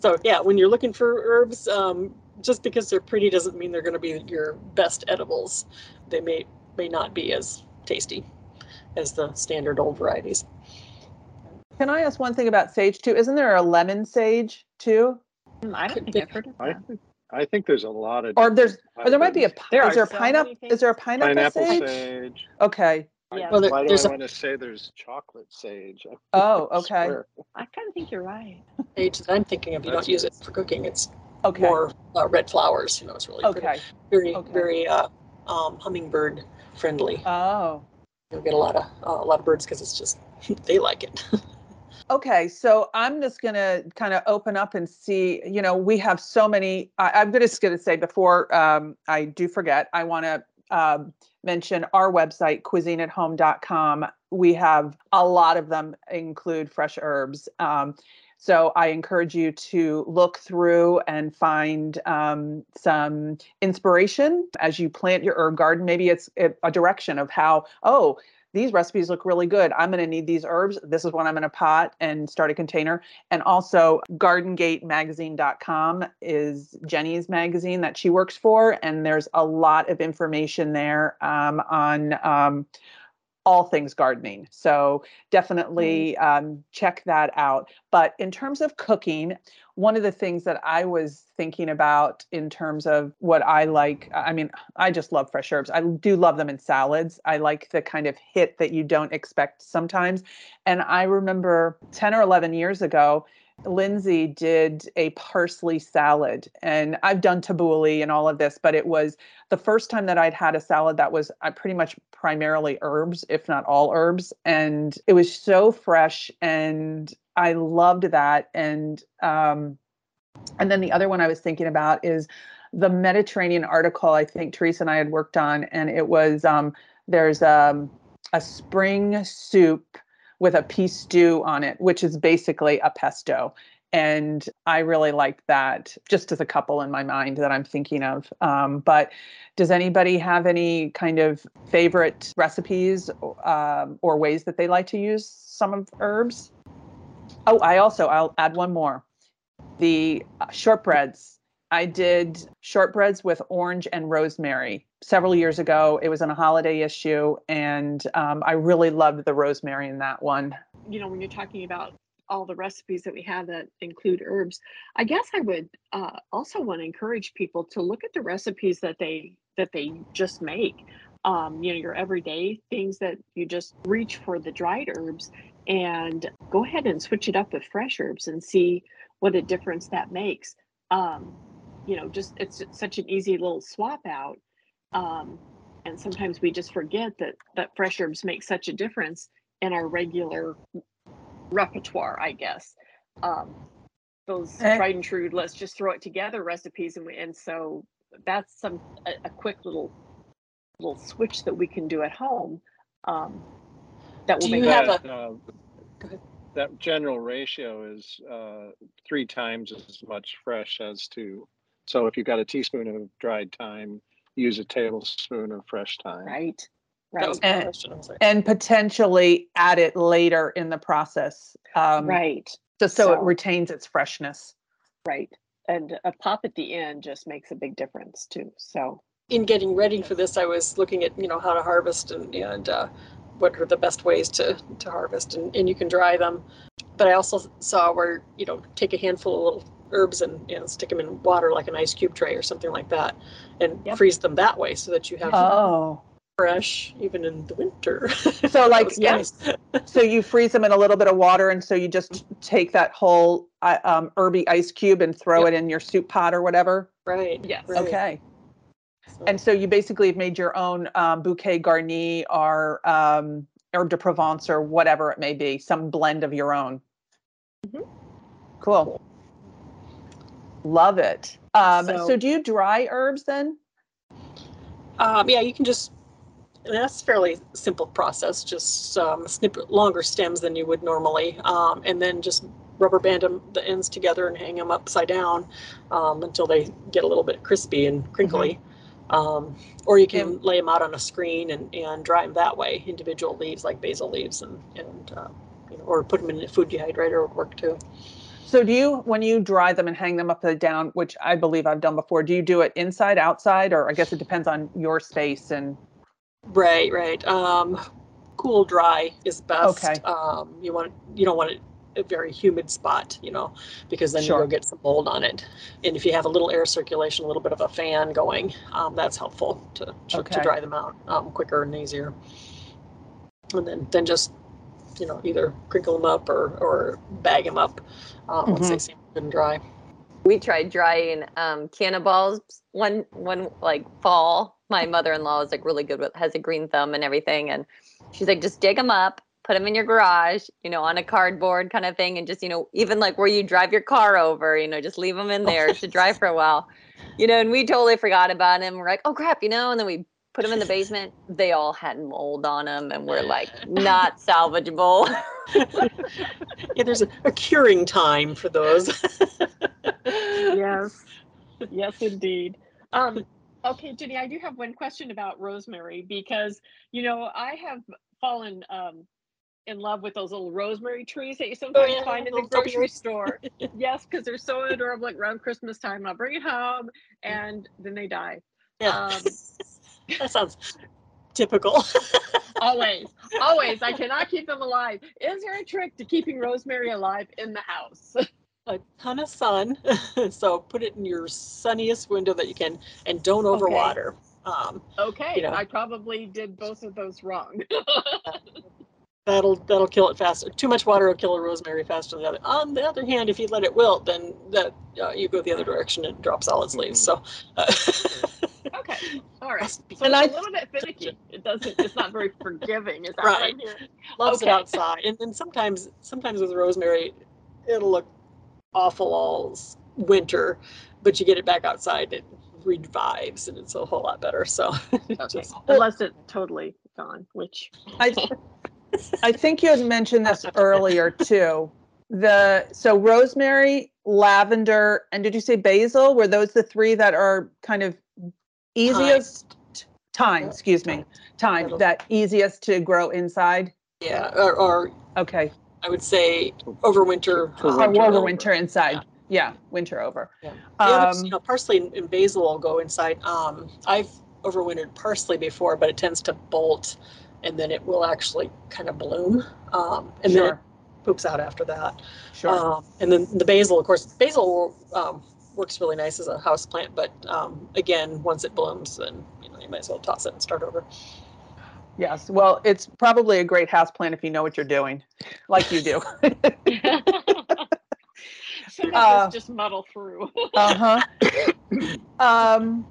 so yeah, when you're looking for herbs, um, just because they're pretty doesn't mean they're going to be your best edibles. They may may not be as tasty as the standard old varieties.
Can I ask one thing about sage too? Isn't there a lemon sage too?
Hmm, I don't think I've heard of that.
I, I think there's a lot of.
Or there's, or there might be a. There is there a so pineapple? Is there a pineapple,
pineapple
sage?
sage?
Okay.
Yeah. Well, there, Why do I want to say there's chocolate sage?
Oh, okay.
I kind of think you're right.
Sage that I'm thinking of, you That's don't use it for cooking. It's okay. more uh, red flowers. You know, it's really
okay.
Pretty. Very, okay. very uh, um, hummingbird friendly.
Oh.
You'll get a lot of uh, a lot of birds because it's just they like it.
okay, so I'm just gonna kind of open up and see. You know, we have so many. I, am just gonna say before um, I do forget, I want to. Um, mention our website, cuisineathome.com. We have a lot of them include fresh herbs. Um, so I encourage you to look through and find um, some inspiration as you plant your herb garden. Maybe it's a direction of how, oh, these recipes look really good. I'm going to need these herbs. This is what I'm going to pot and start a container. And also, gardengatemagazine.com is Jenny's magazine that she works for. And there's a lot of information there um, on um, all things gardening. So definitely um, check that out. But in terms of cooking, one of the things that I was thinking about in terms of what I like, I mean, I just love fresh herbs. I do love them in salads. I like the kind of hit that you don't expect sometimes. And I remember 10 or 11 years ago, Lindsay did a parsley salad, and I've done tabbouleh and all of this, but it was the first time that I'd had a salad that was uh, pretty much primarily herbs, if not all herbs, and it was so fresh, and I loved that. And um, and then the other one I was thinking about is the Mediterranean article. I think Teresa and I had worked on, and it was um, there's um, a spring soup with a pistou on it, which is basically a pesto. And I really like that, just as a couple in my mind that I'm thinking of. Um, but does anybody have any kind of favorite recipes um, or ways that they like to use some of herbs? Oh, I also I'll add one more. The shortbreads I did shortbreads with orange and rosemary several years ago. It was in a holiday issue, and um, I really loved the rosemary in that one.
You know, when you're talking about all the recipes that we have that include herbs, I guess I would uh, also want to encourage people to look at the recipes that they that they just make. Um, you know, your everyday things that you just reach for the dried herbs, and go ahead and switch it up with fresh herbs and see what a difference that makes. Um, you know just it's such an easy little swap out um, and sometimes we just forget that that fresh herbs make such a difference in our regular repertoire i guess um, those eh. tried and true let's just throw it together recipes and we, and so that's some a, a, quick little little switch that we can do at home um,
that will do make you have that, a uh, that general ratio is uh, three times as much fresh as to so if you've got a teaspoon of dried thyme, use a tablespoon of fresh thyme.
Right. Right.
And, and potentially add it later in the process.
Um, right.
Just so, so, it retains its freshness.
Right. And a pop at the end just makes a big difference too. So
in getting ready for this, I was looking at, you know, how to harvest and, and uh, what are the best ways to, to harvest and, and you can dry them. But I also saw where, you know, take a handful of little herbs and you know, stick them in water like an ice cube tray or something like that and yep. freeze them that way so that you have
oh
fresh even in the winter
so like yes so you freeze them in a little bit of water and so you just take that whole uh, um, herby ice cube and throw yep. it in your soup pot or whatever
right
yes
right.
okay so. and so you basically have made your own um, bouquet garni or um, herbe de provence or whatever it may be some blend of your own mm-hmm. cool Love it. Um, so, so, do you dry herbs then?
Um, yeah, you can just. That's fairly simple process. Just um, snip longer stems than you would normally, um, and then just rubber band them the ends together and hang them upside down um, until they get a little bit crispy and crinkly. Mm-hmm. Um, or you can lay them out on a screen and, and dry them that way, individual leaves like basil leaves, and and uh, you know, or put them in a food dehydrator would work too.
So do you, when you dry them and hang them upside down, which I believe I've done before, do you do it inside, outside, or I guess it depends on your space and?
Right, right. Um, cool, dry is best.
Okay.
Um, you want you don't want it a very humid spot, you know, because then sure. you'll get some mold on it. And if you have a little air circulation, a little bit of a fan going, um, that's helpful to to, okay. to, dry them out um, quicker and easier. And then then just you know either crinkle them up or or bag them up uh, mm-hmm. once they seem good and dry.
We tried drying um, cannonballs one one like fall. My mother-in-law is like really good with has a green thumb and everything, and she's like, just dig them up, put them in your garage, you know, on a cardboard kind of thing, and just you know, even like where you drive your car over, you know, just leave them in there to dry for a while, you know. And we totally forgot about them. We're like, oh crap, you know, and then we put them in the basement. They all had mold on them and were like not salvageable.
yeah, there's a, a, curing time for those.
yes, yes, indeed. Um, okay, Jenny, I do have one question about rosemary because you know I have fallen um, in love with those little rosemary trees that you oh, sometimes oh, yeah, find in the grocery store. yes, because they're so adorable. Like around Christmas time, I'll bring it home and then they die.
Yeah. Um, that sounds typical.
always, always. I cannot keep them alive. Is there a trick to keeping rosemary alive in the house?
a ton of sun. so put it in your sunniest window that you can and don't overwater. Okay.
Um, okay, you know, I probably did both of those wrong.
that'll that'll kill it faster. Too much water will kill a rosemary faster than the other. On the other hand, if you let it wilt, then that uh, you go the other direction and drop its leaves. So. Uh,
okay, all right. So and I, a little bit finicky. It doesn't. It's not very forgiving. Is that right? right
Loves okay. it outside, and then sometimes sometimes with rosemary, it'll look awful all winter, but you get it back outside, it revives, and it's a whole lot better. So,
okay. just, unless it's totally gone, which
I, I think you had mentioned this earlier too. The so rosemary, lavender, and did you say basil? Were those the three that are kind of easiest? Time, excuse me, time that easiest to grow inside.
Yeah, or, or
okay.
I would say overwinter.
Uh, winter overwinter over. inside. Yeah. yeah. winter over.
Yeah. Um, you know, parsley and basil will go inside. Um, I've overwintered parsley before, but it tends to bolt, and then it will actually kind of bloom, um, and sure. then it poops out after that.
Sure. Um,
and then the basil, of course, basil um, works really nice as a house plant, but um, again, once it blooms, then you know you might as well toss it and start over.
Yes. Well, it's probably a great house plant if you know what you're doing, like you do.
uh, just muddle through.
uh huh. Um,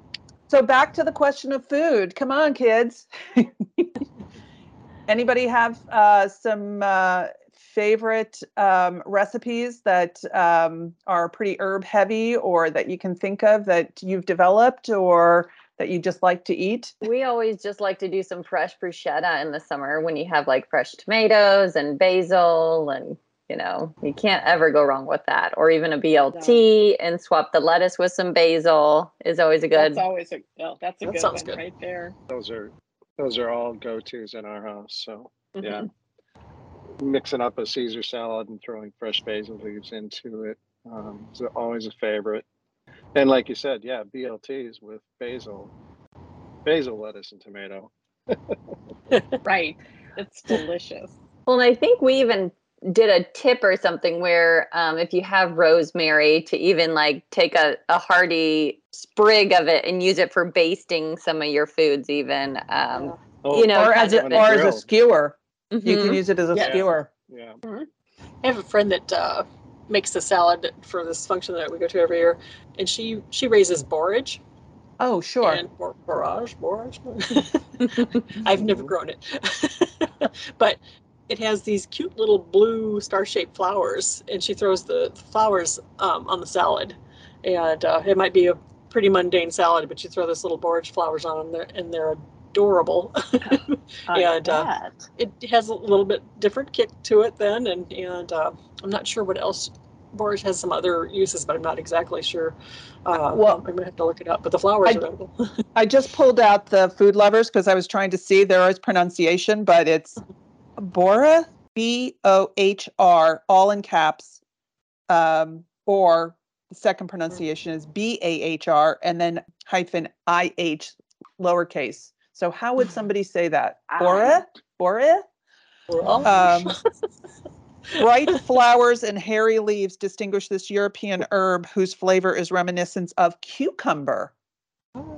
so back to the question of food. Come on, kids. Anybody have uh, some uh, favorite um, recipes that um, are pretty herb heavy, or that you can think of that you've developed, or that you just like to eat?
We always just like to do some fresh bruschetta in the summer when you have like fresh tomatoes and basil and you know, you can't ever go wrong with that. Or even a BLT and swap the lettuce with some basil is always a good.
That's always a oh, that's a that good one good. right there.
Those are those are all go tos in our house. So mm-hmm. yeah, mixing up a Caesar salad and throwing fresh basil leaves into it um, is always a favorite. And like you said, yeah, BLTs with basil, basil, lettuce, and tomato.
right. It's delicious.
Well, I think we even did a tip or something where um, if you have rosemary to even like take a, a hearty sprig of it and use it for basting some of your foods even um, oh, you know
or as a, or as a skewer mm-hmm. you can mm-hmm. use it as a yeah. skewer
yeah mm-hmm.
i have a friend that uh, makes a salad for this function that we go to every year, and she she raises borage.
Oh, sure.
And bor- borage, borage. I've never grown it, but it has these cute little blue star-shaped flowers, and she throws the flowers um, on the salad, and uh, it might be a pretty mundane salad, but you throw this little borage flowers on them, and they're adorable. and uh, it has a little bit different kick to it then, and and uh, I'm not sure what else. Borage has some other uses, but I'm not exactly sure. Uh, well, I'm gonna have to look it up. But the flowers I, are edible.
I just pulled out the food lovers because I was trying to see there is pronunciation, but it's Bora B O H R all in caps, um, or the second pronunciation is B A H R and then hyphen I H lowercase. So how would somebody say that? Bora? Bora? Um, bright flowers and hairy leaves distinguish this European herb whose flavor is reminiscent of cucumber.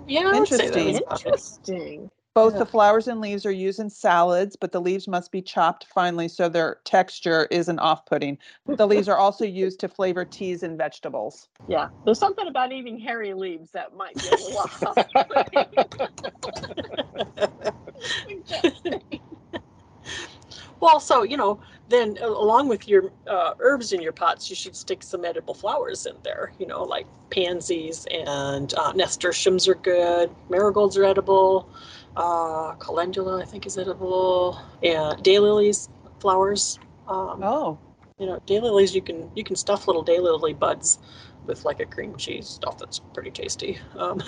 Yeah,
interesting.
Interesting.
Both the flowers and leaves are used in salads, but the leaves must be chopped finely so their texture isn't off putting. The leaves are also used to flavor teas and vegetables.
Yeah, there's something about eating hairy leaves that might be a little
off. well, so, you know, then along with your uh, herbs in your pots, you should stick some edible flowers in there, you know, like pansies and uh, nasturtiums are good, marigolds are edible uh, calendula, I think is edible, and daylilies flowers.
Um, oh,
you know, daylilies you can you can stuff little daylily buds with like a cream cheese stuff that's pretty tasty. Um,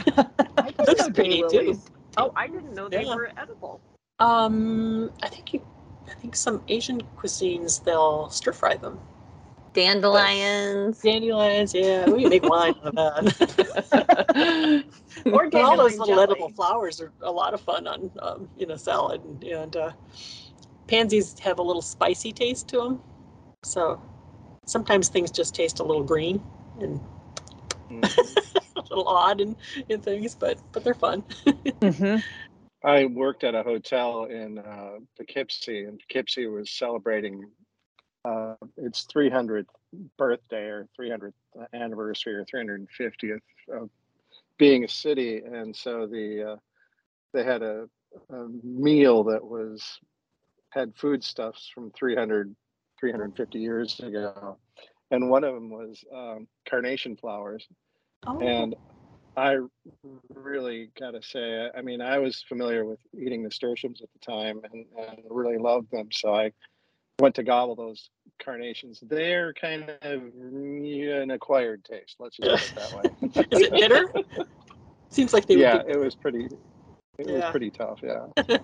those pretty too. Oh, I didn't know they yeah. were edible.
Um, I think you, I think some Asian cuisines they'll stir fry them.
Dandelions.
Dandelions, yeah. We can make wine out of that. or all those little jelly. edible flowers are a lot of fun on um, in a salad. And, and uh, pansies have a little spicy taste to them. So sometimes things just taste a little green and mm. a little odd in, in things, but but they're fun. mm-hmm.
I worked at a hotel in uh, Poughkeepsie, and Poughkeepsie was celebrating uh, its 300th birthday or 300th anniversary or 350th of being a city, and so the uh, they had a, a, meal that was had foodstuffs from 300 350 years ago, and one of them was um, carnation flowers, oh. and I really got to say, I mean, I was familiar with eating nasturtiums at the time and, and really loved them, so I went to gobble those carnations. They're kind of an acquired taste. Let's just put it that
way. Is it bitter? Seems like they.
Yeah, it was pretty. It yeah. was pretty tough. Yeah.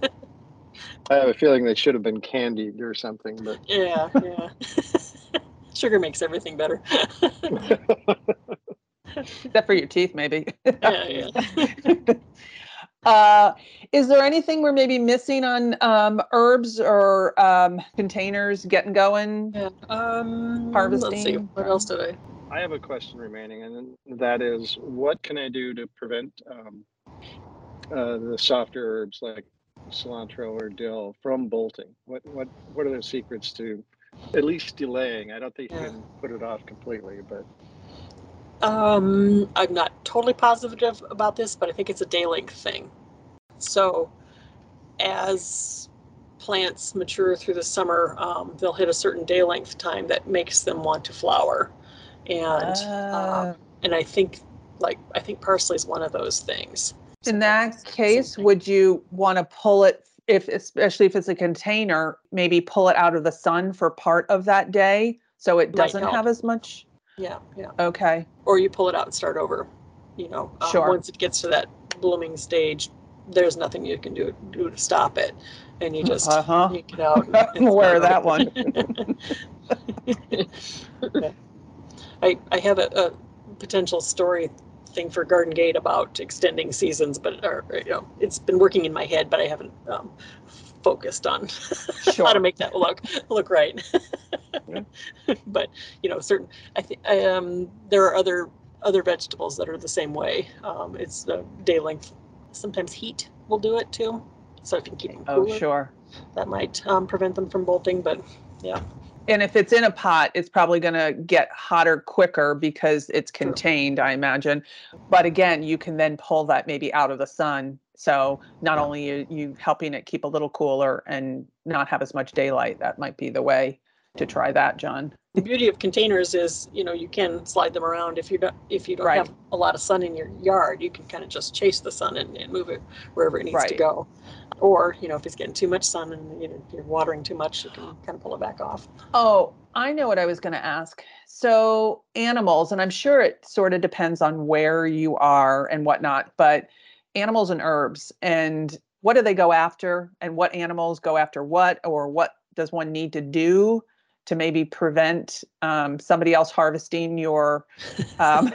I have a feeling they should have been candied or something, but.
Yeah, yeah. Sugar makes everything better.
Except for your teeth, maybe. yeah, yeah. Uh, is there anything we're maybe missing on um, herbs or um, containers getting going?
Yeah. Um,
harvesting.
Let's see. What else did I?
I have a question remaining, and that is, what can I do to prevent um, uh, the softer herbs like cilantro or dill from bolting? What what what are the secrets to at least delaying? I don't think you can put it off completely, but
um, I'm not totally positive about this, but I think it's a day length thing. So, as plants mature through the summer, um, they'll hit a certain day length time that makes them want to flower, and uh, uh, and I think like I think parsley is one of those things.
In that case, would you want to pull it if especially if it's a container, maybe pull it out of the sun for part of that day so it doesn't have as much
yeah, yeah.
Okay.
Or you pull it out and start over. You know, um,
sure.
once it gets to that blooming stage, there's nothing you can do, do to stop it, and you just uh-huh. it out. And,
aware of that one.
I I have a, a, potential story thing for Garden Gate about extending seasons, but or, you know, it's been working in my head, but I haven't um, focused on sure. how to make that look look right. but you know, certain I think um, there are other other vegetables that are the same way. Um, it's the day length. Sometimes heat will do it too. So if you can keep them
cooler, oh sure,
that might um, prevent them from bolting. But yeah.
And if it's in a pot, it's probably going to get hotter quicker because it's contained, I imagine. But again, you can then pull that maybe out of the sun so not only you, you helping it keep a little cooler and not have as much daylight, that might be the way to try that, John.
The beauty of containers is, you know, you can slide them around if you don't if you don't right. have a lot of sun in your yard, you can kind of just chase the sun and, and move it wherever it needs right. to go. Or, you know, if it's getting too much sun and you know, you're watering too much, you can kind of pull it back off.
Oh, I know what I was going to ask. So animals, and I'm sure it sort of depends on where you are and whatnot, but animals and herbs and what do they go after and what animals go after what or what does one need to do to maybe prevent um, somebody else harvesting your um,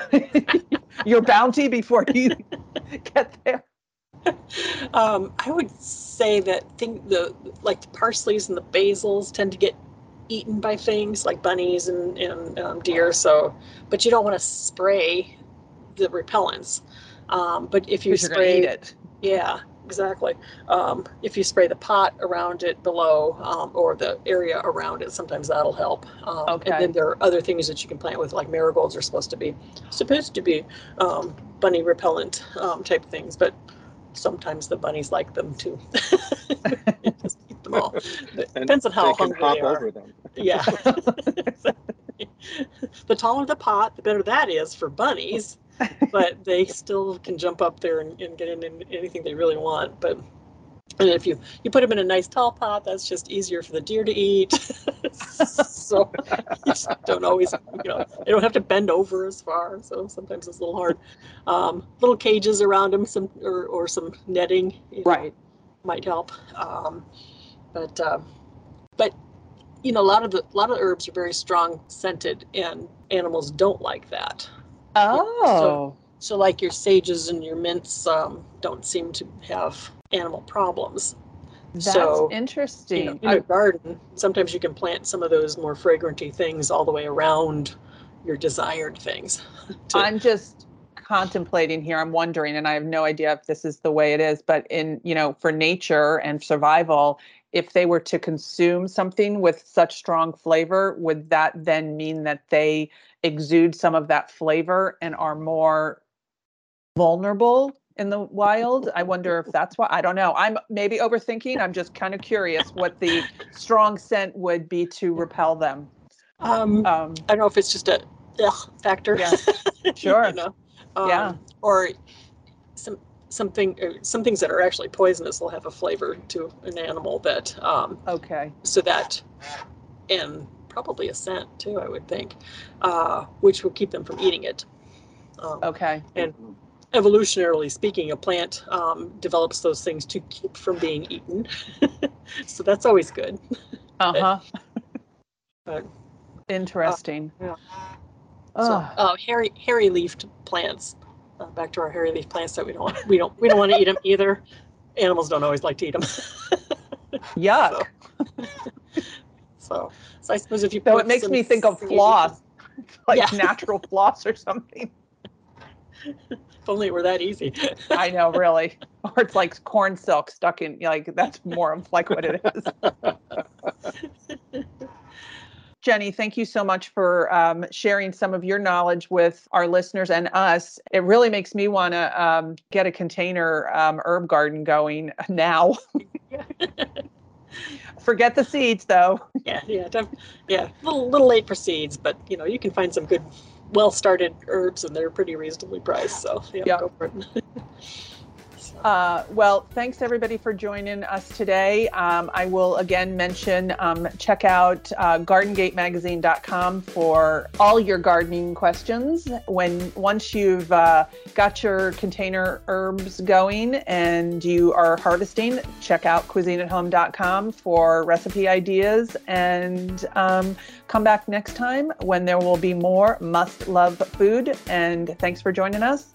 your bounty before you get there?
Um, i would say that think the like the parsleys and the basils tend to get eaten by things like bunnies and, and um, deer so but you don't want to spray the repellents um, but if you spray
it,
yeah, exactly. Um, if you spray the pot around it below um, or the area around it, sometimes that'll help. Um,
okay.
And then there are other things that you can plant with, like marigolds are supposed to be supposed to be um, bunny repellent um, type things, but sometimes the bunnies like them too. Just eat them all. It depends on how hungry they are. Yeah. the taller the pot, the better that is for bunnies but they still can jump up there and, and get in anything they really want. But and if you you put them in a nice tall pot, that's just easier for the deer to eat. so you don't always, you know, they don't have to bend over as far. So sometimes it's a little hard. Um, little cages around them, some or, or some netting,
right,
know, might help. Um, but uh, but you know, a lot of the a lot of herbs are very strong scented, and animals don't like that.
Oh.
So, so like your sages and your mints um, don't seem to have animal problems.
That's
so,
interesting.
You know, in a garden, sometimes you can plant some of those more fragranty things all the way around your desired things.
To, I'm just contemplating here. I'm wondering, and I have no idea if this is the way it is, but in, you know, for nature and survival, if they were to consume something with such strong flavor, would that then mean that they exude some of that flavor and are more vulnerable in the wild? I wonder if that's why. I don't know. I'm maybe overthinking. I'm just kind of curious what the strong scent would be to repel them.
Um, um I don't know if it's just a ugh factor.
Yeah, sure.
you know? um,
yeah.
Or some something uh, some things that are actually poisonous will have a flavor to an animal that um
okay
so that and probably a scent too i would think uh which will keep them from eating it.
Um, okay.
and evolutionarily speaking a plant um, develops those things to keep from being eaten. So that's always good.
Uh-huh.
But,
interesting.
uh, yeah so, oh, hairy hairy leafed plants uh, back to our hairy leaf plants that we don't we don't we don't want to eat them either. Animals don't always like to eat them.
Yuck.
So, so, so, I suppose if you
so it makes me think of floss, like yeah. natural floss or something.
if only it were that easy.
I know, really. Or it's like corn silk stuck in like that's more of like what it is. Jenny, thank you so much for um, sharing some of your knowledge with our listeners and us. It really makes me want to um, get a container um, herb garden going now. Forget the seeds, though.
Yeah, yeah, yeah. A little, little late for seeds, but you know you can find some good, well-started herbs, and they're pretty reasonably priced. So yeah, yep. go for it.
Uh, well, thanks everybody for joining us today. Um, I will again mention um, check out uh, gardengatemagazine.com for all your gardening questions. When once you've uh, got your container herbs going and you are harvesting, check out cuisineathome.com for recipe ideas and um, come back next time when there will be more must love food. And thanks for joining us.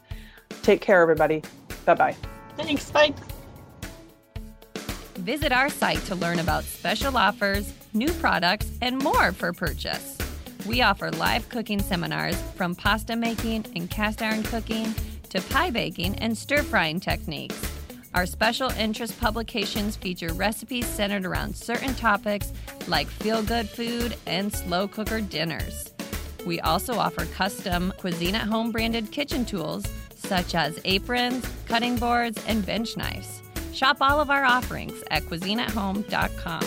Take care, everybody. Bye bye.
Thanks. Bye.
Visit our site to learn about special offers, new products, and more for purchase. We offer live cooking seminars from pasta making and cast iron cooking to pie baking and stir frying techniques. Our special interest publications feature recipes centered around certain topics like feel good food and slow cooker dinners. We also offer custom Cuisine at Home branded kitchen tools such as aprons, cutting boards, and bench knives. Shop all of our offerings at cuisineathome.com.